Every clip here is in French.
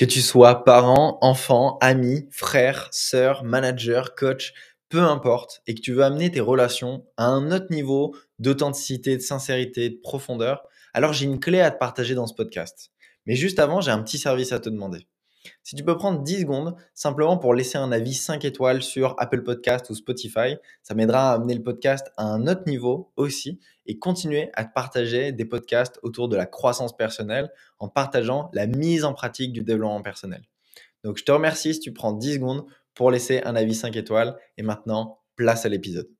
Que tu sois parent, enfant, ami, frère, sœur, manager, coach, peu importe, et que tu veux amener tes relations à un autre niveau d'authenticité, de sincérité, de profondeur, alors j'ai une clé à te partager dans ce podcast. Mais juste avant, j'ai un petit service à te demander. Si tu peux prendre 10 secondes simplement pour laisser un avis 5 étoiles sur Apple Podcast ou Spotify, ça m'aidera à amener le podcast à un autre niveau aussi et continuer à partager des podcasts autour de la croissance personnelle en partageant la mise en pratique du développement personnel. Donc je te remercie si tu prends 10 secondes pour laisser un avis 5 étoiles et maintenant place à l'épisode.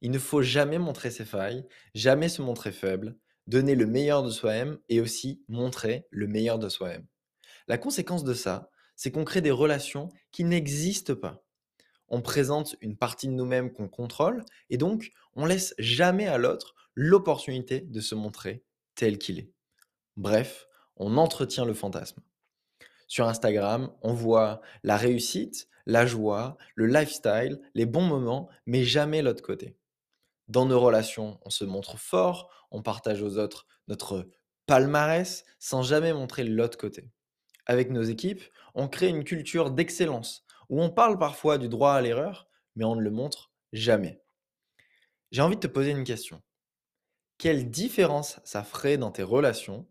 il ne faut jamais montrer ses failles, jamais se montrer faible, donner le meilleur de soi-même et aussi montrer le meilleur de soi-même. La conséquence de ça, c'est qu'on crée des relations qui n'existent pas. On présente une partie de nous-mêmes qu'on contrôle et donc on laisse jamais à l'autre l'opportunité de se montrer tel qu'il est. Bref, on entretient le fantasme. Sur Instagram, on voit la réussite, la joie, le lifestyle, les bons moments, mais jamais l'autre côté. Dans nos relations, on se montre fort, on partage aux autres notre palmarès sans jamais montrer l'autre côté. Avec nos équipes, on crée une culture d'excellence où on parle parfois du droit à l'erreur, mais on ne le montre jamais. J'ai envie de te poser une question. Quelle différence ça ferait dans tes relations,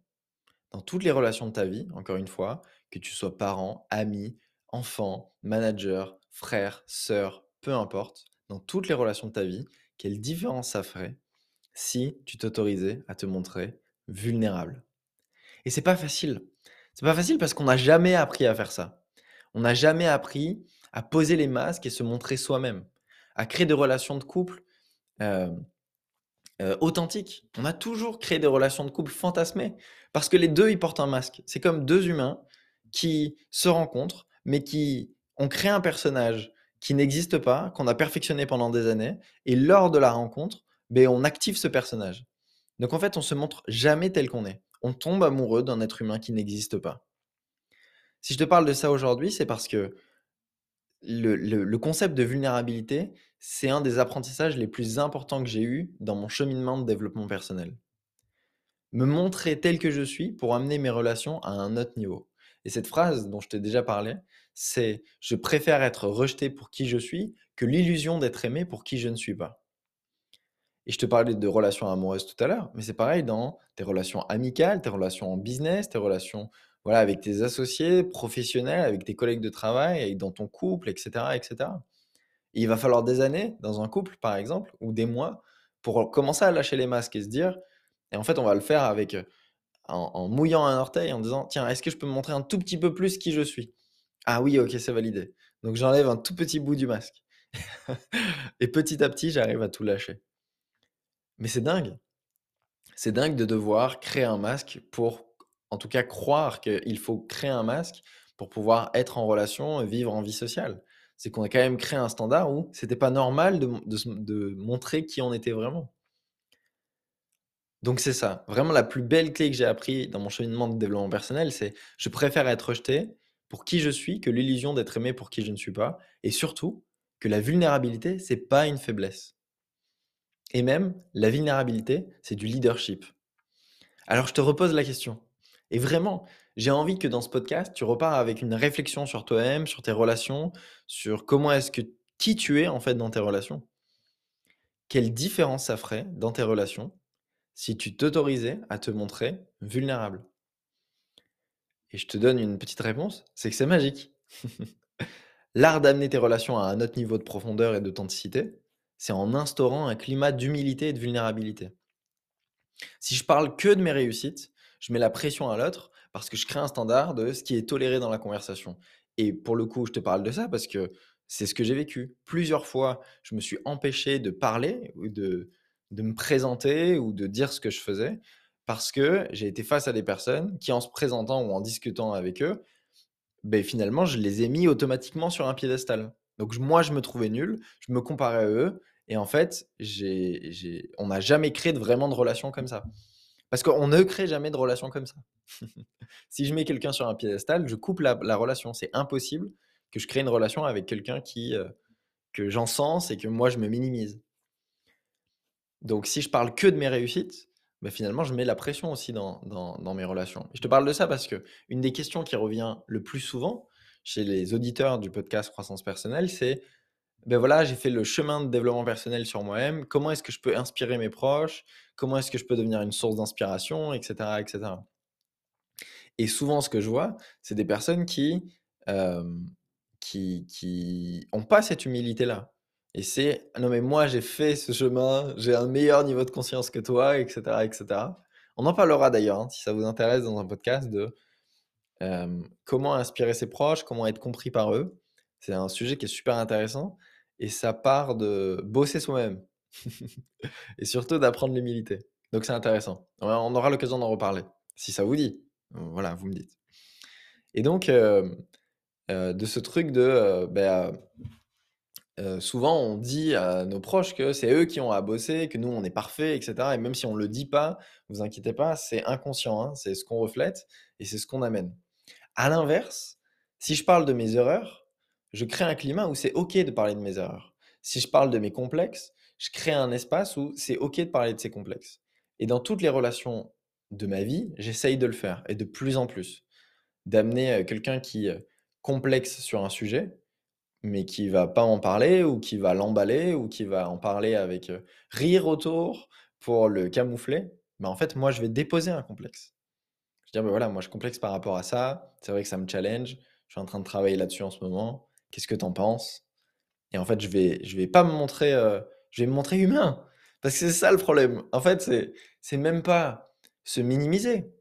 dans toutes les relations de ta vie, encore une fois, que tu sois parent, ami, enfant, manager, frère, sœur, peu importe, dans toutes les relations de ta vie, quelle différence ça ferait si tu t'autorisais à te montrer vulnérable? Et c'est pas facile. C'est pas facile parce qu'on n'a jamais appris à faire ça. On n'a jamais appris à poser les masques et se montrer soi-même, à créer des relations de couple euh, euh, authentiques. On a toujours créé des relations de couple fantasmées parce que les deux, ils portent un masque. C'est comme deux humains qui se rencontrent, mais qui ont créé un personnage qui n'existe pas, qu'on a perfectionné pendant des années, et lors de la rencontre, ben, on active ce personnage. Donc en fait, on se montre jamais tel qu'on est. On tombe amoureux d'un être humain qui n'existe pas. Si je te parle de ça aujourd'hui, c'est parce que le, concept de vulnérabilité, c'est un des apprentissages les plus importants que j'ai eu dans mon cheminement de développement personnel. Me montrer tel que je suis pour amener mes relations à un autre niveau. Et cette phrase dont je t'ai déjà parlé, c'est je préfère être rejeté pour qui je suis que l'illusion d'être aimé pour qui je ne suis pas. Et je te parlais de relations amoureuses tout à l'heure, mais c'est pareil dans tes relations amicales, tes relations en business, tes relations voilà, avec tes associés, professionnels, avec tes collègues de travail, dans ton couple, etc. etc. il va falloir des années dans un couple, par exemple, ou des mois, pour commencer à lâcher les masques et se dire, et en fait, on va le faire avec en, mouillant un orteil, en disant, tiens, est-ce que je peux me montrer un tout petit peu plus qui je suis? Ah oui, ok, c'est validé. Donc j'enlève un tout petit bout du masque. et petit à petit, j'arrive à tout lâcher. Mais c'est dingue. C'est dingue de devoir créer un masque pour, en tout cas, croire qu'il faut créer un masque pour pouvoir être en relation et vivre en vie sociale. C'est qu'on a quand même créé un standard où c'était pas normal de, de montrer qui on était vraiment. Donc c'est ça. Vraiment, la plus belle clé que j'ai appris dans mon cheminement de développement personnel, c'est je préfère être rejeté pour qui je suis que l'illusion d'être aimé pour qui je ne suis pas. Et surtout, que la vulnérabilité, c'est pas une faiblesse. Et même, la vulnérabilité, c'est du leadership. Alors je te repose la question. Et vraiment, j'ai envie que dans ce podcast, tu repars avec une réflexion sur toi-même, sur tes relations, sur comment est-ce que qui tu es en fait dans tes relations. Quelle différence ça ferait dans tes relations si tu t'autorisais à te montrer vulnérable? Et je te donne une petite réponse, c'est que c'est magique. L'art d'amener tes relations à un autre niveau de profondeur et d'authenticité, c'est en instaurant un climat d'humilité et de vulnérabilité. Si je parle que de mes réussites, je mets la pression à l'autre parce que je crée un standard de ce qui est toléré dans la conversation. Et pour le coup, je te parle de ça parce que c'est ce que j'ai vécu. Plusieurs fois, je me suis empêché de parler ou de, de me présenter ou de dire ce que je faisais Parce que j'ai été face à des personnes qui, en se présentant ou en discutant avec eux, ben finalement, je les ai mis automatiquement sur un piédestal. Donc moi, je me trouvais nul, je me comparais à eux et en fait, j'ai j'ai on n'a jamais créé de vraiment de relation comme ça. Parce qu'on ne crée jamais de relation comme ça. Si je mets quelqu'un sur un piédestal, je coupe la la relation. C'est impossible que je crée une relation avec quelqu'un qui, heu, que j'encense et que moi je me minimise. Donc si je parle que de mes réussites, bah, finalement je mets la pression aussi dans mes relations. je te parle de ça parce qu'une des questions qui revient le plus souvent chez les auditeurs du podcast Croissance personnelle, c'est: ben voilà, j'ai fait le chemin de développement personnel sur moi-même. Comment est-ce que je peux inspirer mes proches? Comment est-ce que je peux devenir une source d'inspiration, etc., etc. Et souvent, ce que je vois, c'est des personnes qui n'ont qui, qui ont pas cette humilité-là. Et c'est non mais moi j'ai fait ce chemin, j'ai un meilleur niveau de conscience que toi, etc., etc. On en parlera d'ailleurs hein, si ça vous intéresse dans un podcast de comment inspirer ses proches, comment être compris par eux. C'est un sujet qui est super intéressant. Et ça part de bosser soi-même. et surtout d'apprendre l'humilité. Donc c'est intéressant. On aura l'occasion d'en reparler, si ça vous dit. Voilà, vous me dites. Et donc, de ce truc de, bah, souvent on dit à nos proches que c'est eux qui ont à bosser, que nous on est parfait, etc. Et même si on ne le dit pas, vous inquiétez pas, c'est inconscient, hein. c'est ce qu'on reflète et c'est ce qu'on amène. À l'inverse, si je parle de mes erreurs, je crée un climat où c'est OK de parler de mes erreurs. Si je parle de mes complexes, je crée un espace où c'est OK de parler de ces complexes. Et dans toutes les relations de ma vie, j'essaye de le faire, et de plus en plus. D'amener quelqu'un qui complexe sur un sujet, mais qui va pas en parler, ou qui va l'emballer, ou qui va en parler avec euh, rire autour pour le camoufler. Mais en fait, moi, je vais déposer un complexe. Je vais dire, ben voilà, moi, je complexe par rapport à ça. C'est vrai que ça me challenge. Je suis en train de travailler là-dessus en ce moment. Qu'est-ce que tu en penses? Et en fait, je vais, je vais pas me montrer, euh, je vais me montrer humain. Parce que c'est ça le problème. En fait, c'est, c'est même pas se minimiser.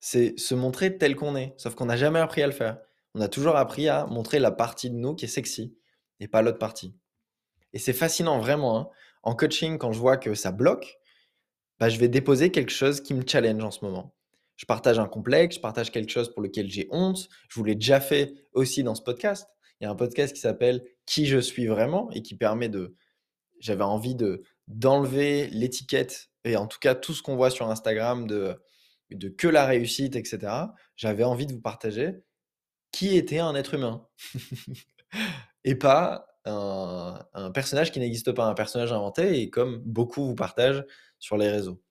C'est se montrer tel qu'on est. Sauf qu'on n'a jamais appris à le faire. On a toujours appris à montrer la partie de nous qui est sexy et pas l'autre partie. Et c'est fascinant, vraiment. Hein. En coaching, quand je vois que ça bloque, bah, je vais déposer quelque chose qui me challenge en ce moment. Je partage un complexe, je partage quelque chose pour lequel j'ai honte. Je vous l'ai déjà fait aussi dans ce podcast. Il y a un podcast qui s'appelle Qui je suis vraiment et qui permet de. J'avais envie de d'enlever l'étiquette et en tout cas tout ce qu'on voit sur Instagram de, de que la réussite, etc. J'avais envie de vous partager qui était un être humain et pas un, personnage qui n'existe pas, un personnage inventé et comme beaucoup vous partagent sur les réseaux.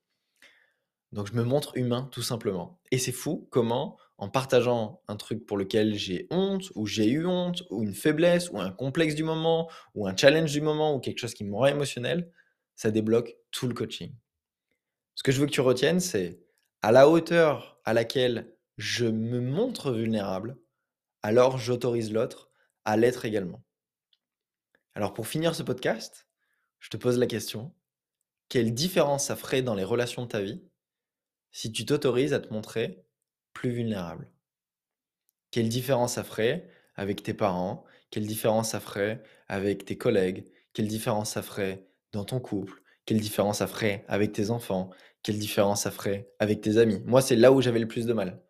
Donc je me montre humain tout simplement. Et c'est fou comment en partageant un truc pour lequel j'ai honte, ou j'ai eu honte, ou une faiblesse, ou un complexe du moment, ou un challenge du moment, ou quelque chose qui me rend émotionnel, ça débloque tout le coaching. Ce que je veux que tu retiennes, c'est à la hauteur à laquelle je me montre vulnérable, alors j'autorise l'autre à l'être également. Alors pour finir ce podcast, je te pose la question, quelle différence ça ferait dans les relations de ta vie si tu t'autorises à te montrer plus vulnérable? Quelle différence ça ferait avec tes parents? Quelle différence ça ferait avec tes collègues? Quelle différence ça ferait dans ton couple? Quelle différence ça ferait avec tes enfants? Quelle différence ça ferait avec tes amis? Moi, c'est là où j'avais le plus de mal.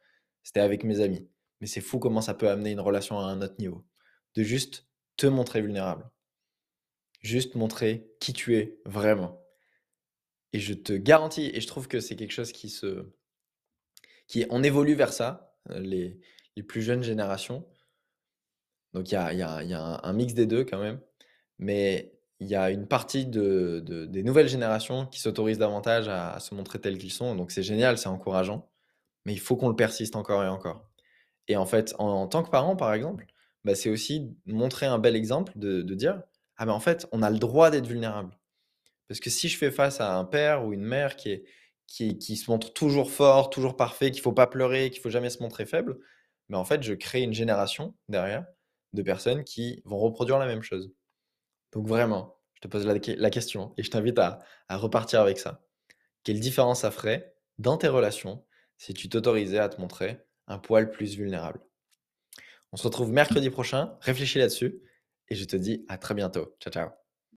C'était avec mes amis. Mais c'est fou comment ça peut amener une relation à un autre niveau. De juste te montrer vulnérable. Juste montrer qui tu es vraiment. Et je te garantis, et je trouve que c'est quelque chose qui se, qui on évolue vers ça, euh, les, les plus jeunes générations. Donc il y a, y y a un, mix des deux quand même, mais il y a une partie de- des nouvelles générations qui s'autorisent davantage à, se montrer tels qu'ils sont. Donc c'est génial, c'est encourageant, mais il faut qu'on le persiste encore et encore. Et en fait, en, tant que parent, par exemple, bah, c'est aussi montrer un bel exemple de, dire, ah ben en fait, on a le droit d'être vulnérable. Parce que si je fais face à un père ou une mère qui, est, qui, se montre toujours fort, toujours parfait, qu'il ne faut pas pleurer, qu'il ne faut jamais se montrer faible, mais en fait, je crée une génération derrière de personnes qui vont reproduire la même chose. Donc vraiment, je te pose la, la question et je t'invite à, à repartir avec ça. Quelle différence ça ferait dans tes relations si tu t'autorisais à te montrer un poil plus vulnérable. On se retrouve mercredi prochain, réfléchis là-dessus. Et je te dis à très bientôt. Ciao ciao